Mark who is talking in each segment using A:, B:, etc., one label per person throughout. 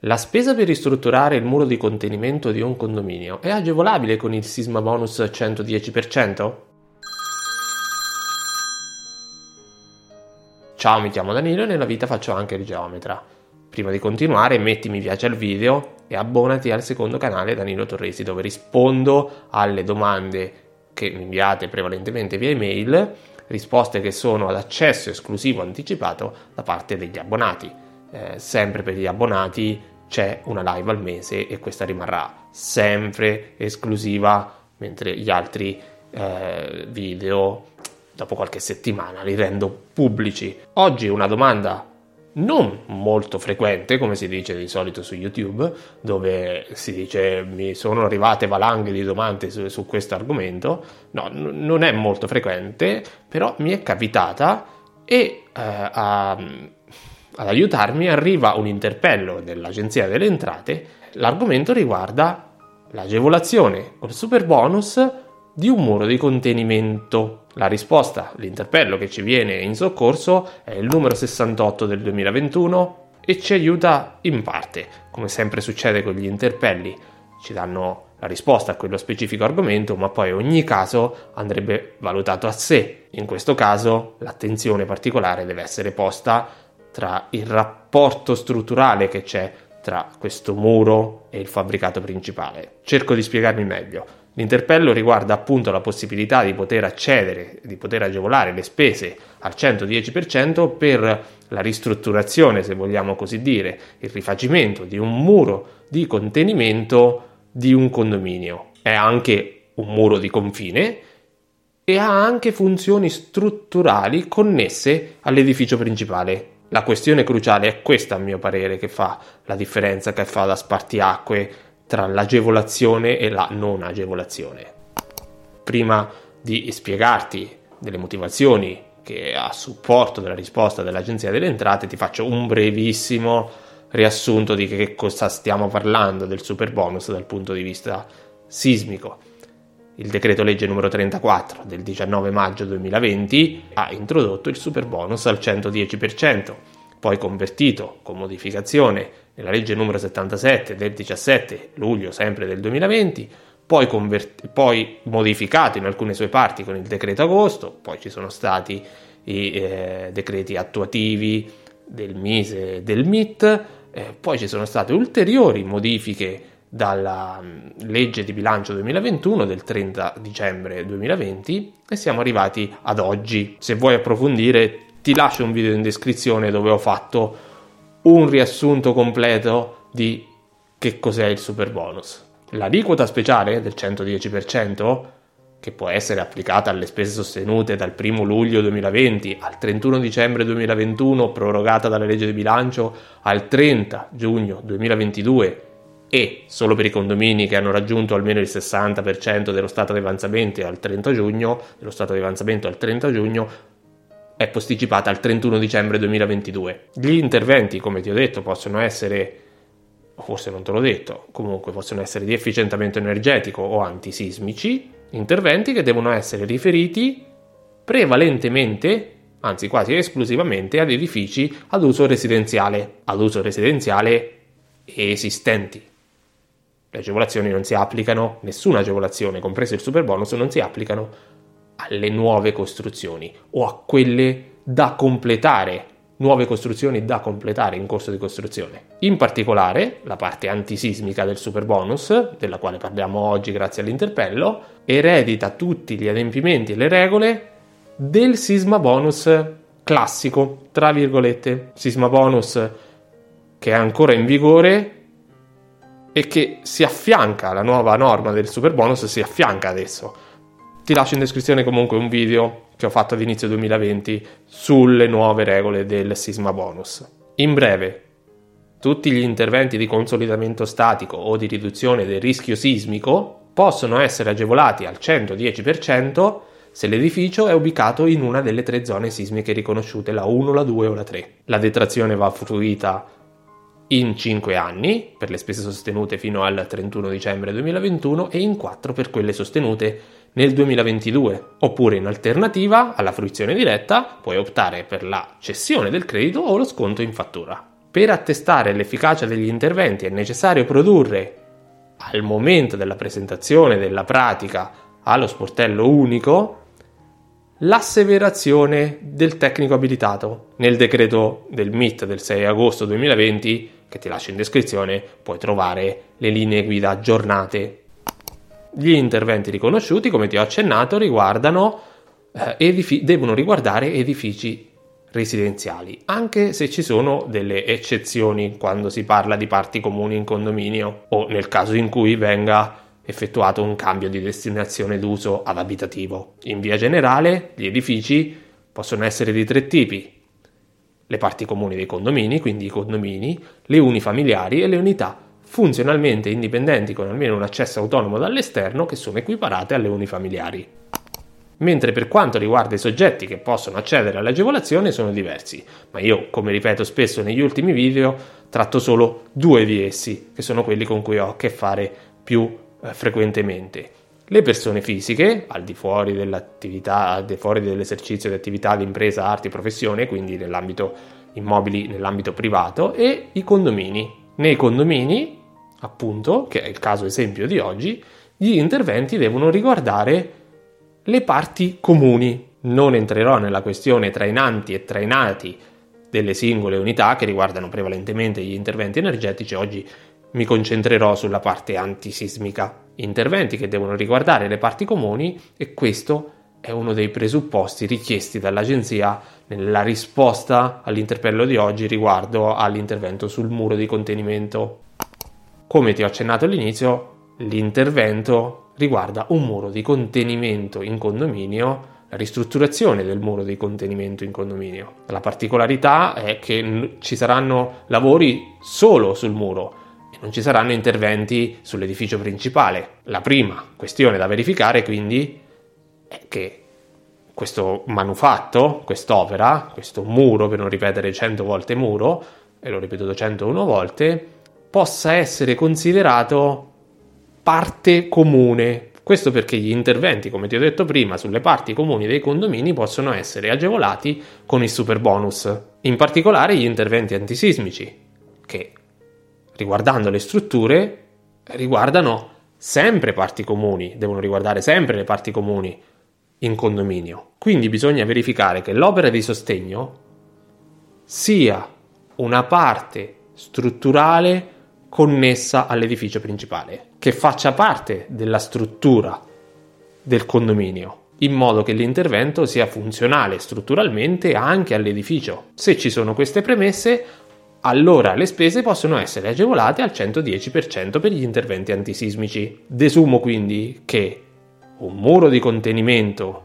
A: La spesa per ristrutturare il muro di contenimento di un condominio è agevolabile con il sisma bonus 110%? Ciao, mi chiamo Danilo e nella vita faccio anche il geometra. Prima di continuare metti mi piace al video e abbonati al secondo canale Danilo Torresi dove rispondo alle domande che mi inviate prevalentemente via email, risposte che sono ad accesso esclusivo anticipato da parte degli abbonati eh, sempre per gli abbonati c'è una live al mese e questa rimarrà sempre esclusiva, mentre gli altri eh, video dopo qualche settimana li rendo pubblici. Oggi una domanda non molto frequente, come si dice di solito su YouTube, dove si dice mi sono arrivate valanghe di domande su, su questo argomento. No, n- non è molto frequente, però mi è capitata e eh, a ad aiutarmi arriva un interpello dell'Agenzia delle Entrate. L'argomento riguarda l'agevolazione col super bonus di un muro di contenimento. La risposta, l'interpello che ci viene in soccorso è il numero 68 del 2021 e ci aiuta in parte. Come sempre succede con gli interpelli, ci danno la risposta a quello specifico argomento, ma poi ogni caso andrebbe valutato a sé. In questo caso l'attenzione particolare deve essere posta tra il rapporto strutturale che c'è tra questo muro e il fabbricato principale. Cerco di spiegarmi meglio. L'interpello riguarda appunto la possibilità di poter accedere, di poter agevolare le spese al 110% per la ristrutturazione, se vogliamo così dire, il rifacimento di un muro di contenimento di un condominio. È anche un muro di confine e ha anche funzioni strutturali connesse all'edificio principale. La questione cruciale è questa, a mio parere, che fa la differenza, che fa da spartiacque tra l'agevolazione e la non agevolazione. Prima di spiegarti delle motivazioni che a supporto della risposta dell'Agenzia delle Entrate ti faccio un brevissimo riassunto di che cosa stiamo parlando del super bonus dal punto di vista sismico il decreto legge numero 34 del 19 maggio 2020 ha introdotto il super bonus al 110%, poi convertito con modificazione nella legge numero 77 del 17 luglio sempre del 2020, poi, convert- poi modificato in alcune sue parti con il decreto agosto, poi ci sono stati i eh, decreti attuativi del MISE e del MIT, eh, poi ci sono state ulteriori modifiche dalla mm, legge di bilancio 2021 del 30 dicembre 2020 e siamo arrivati ad oggi. Se vuoi approfondire ti lascio un video in descrizione dove ho fatto un riassunto completo di che cos'è il super bonus. L'aliquota speciale del 110% che può essere applicata alle spese sostenute dal 1 luglio 2020 al 31 dicembre 2021, prorogata dalla legge di bilancio al 30 giugno 2022 e solo per i condomini che hanno raggiunto almeno il 60% dello stato di avanzamento al 30 giugno, dello stato di avanzamento al 30 giugno, è posticipata al 31 dicembre 2022. Gli interventi, come ti ho detto, possono essere, forse non te l'ho detto, comunque possono essere di efficientamento energetico o antisismici, interventi che devono essere riferiti prevalentemente, anzi quasi esclusivamente, ad edifici ad uso residenziale, ad uso residenziale esistenti. Le agevolazioni non si applicano, nessuna agevolazione, compreso il super bonus, non si applicano alle nuove costruzioni o a quelle da completare, nuove costruzioni da completare in corso di costruzione. In particolare, la parte antisismica del super bonus, della quale parliamo oggi grazie all'interpello, eredita tutti gli adempimenti e le regole del sisma bonus classico, tra virgolette. Sisma bonus che è ancora in vigore e che si affianca alla nuova norma del super bonus, si affianca adesso. Ti lascio in descrizione comunque un video che ho fatto ad inizio 2020 sulle nuove regole del sisma bonus. In breve, tutti gli interventi di consolidamento statico o di riduzione del rischio sismico possono essere agevolati al 110% se l'edificio è ubicato in una delle tre zone sismiche riconosciute, la 1, la 2 o la 3. La detrazione va fruita in 5 anni per le spese sostenute fino al 31 dicembre 2021 e in 4 per quelle sostenute nel 2022, oppure in alternativa alla fruizione diretta puoi optare per la cessione del credito o lo sconto in fattura. per attestare l'efficacia degli interventi è necessario produrre al momento della presentazione della pratica allo sportello unico l'asseverazione del tecnico abilitato. Nel decreto del MIT del 6 agosto 2020, che ti lascio in descrizione, puoi trovare le linee guida aggiornate. Gli interventi riconosciuti, come ti ho accennato, riguardano, eh, edifi- devono riguardare edifici residenziali, anche se ci sono delle eccezioni quando si parla di parti comuni in condominio o nel caso in cui venga effettuato un cambio di destinazione d'uso ad abitativo. In via generale, gli edifici possono essere di tre tipi. Le parti comuni dei condomini, quindi i condomini, le unifamiliari e le unità funzionalmente indipendenti con almeno un accesso autonomo dall'esterno che sono equiparate alle unifamiliari. Mentre per quanto riguarda i soggetti che possono accedere all'agevolazione sono diversi, ma io, come ripeto spesso negli ultimi video, tratto solo due di essi, che sono quelli con cui ho a che fare più eh, frequentemente. Le persone fisiche, al di fuori dell'attività, al di fuori dell'esercizio di attività di impresa, arti, professione, quindi nell'ambito immobili, nell'ambito privato, e i condomini. Nei condomini, appunto, che è il caso esempio di oggi, gli interventi devono riguardare le parti comuni. Non entrerò nella questione trainanti e trainati delle singole unità che riguardano prevalentemente gli interventi energetici, oggi mi concentrerò sulla parte antisismica, interventi che devono riguardare le parti comuni e questo è uno dei presupposti richiesti dall'Agenzia nella risposta all'interpello di oggi riguardo all'intervento sul muro di contenimento. Come ti ho accennato all'inizio, l'intervento riguarda un muro di contenimento in condominio la ristrutturazione del muro di contenimento in condominio. La particolarità è che ci saranno lavori solo sul muro, non ci saranno interventi sull'edificio principale. La prima questione da verificare quindi è che questo manufatto, quest'opera, questo muro, per non ripetere 100 volte muro, e l'ho ripetuto 101 volte, possa essere considerato parte comune. Questo perché gli interventi, come ti ho detto prima, sulle parti comuni dei condomini possono essere agevolati con il super bonus. In particolare gli interventi antisismici, che riguardando le strutture, riguardano sempre parti comuni, devono riguardare sempre le parti comuni in condominio. Quindi bisogna verificare che l'opera di sostegno sia una parte strutturale connessa all'edificio principale, che faccia parte della struttura del condominio, in modo che l'intervento sia funzionale strutturalmente anche all'edificio. Se ci sono queste premesse, allora le spese possono essere agevolate al 110% per gli interventi antisismici. Desumo quindi che un muro di contenimento,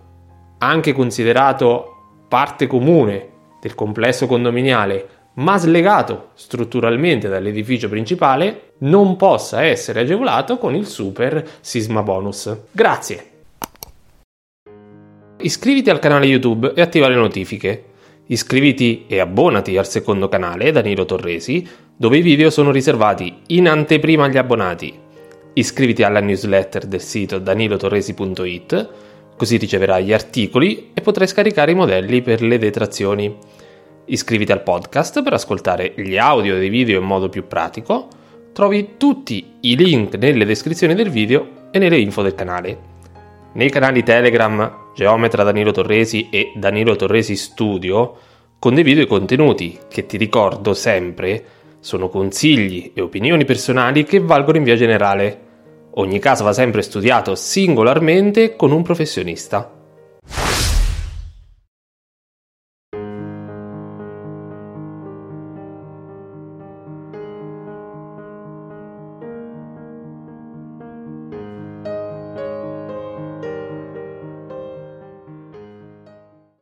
A: anche considerato parte comune del complesso condominiale, ma slegato strutturalmente dall'edificio principale, non possa essere agevolato con il super sisma bonus. Grazie! Iscriviti al canale YouTube e attiva le notifiche Iscriviti e abbonati al secondo canale Danilo Torresi, dove i video sono riservati in anteprima agli abbonati. Iscriviti alla newsletter del sito danilotorresi.it, così riceverai gli articoli e potrai scaricare i modelli per le detrazioni. Iscriviti al podcast per ascoltare gli audio dei video in modo più pratico. Trovi tutti i link nelle descrizioni del video e nelle info del canale. Nei canali Telegram Geometra Danilo Torresi e Danilo Torresi Studio condivido i contenuti che ti ricordo sempre sono consigli e opinioni personali che valgono in via generale. Ogni caso va sempre studiato singolarmente con un professionista.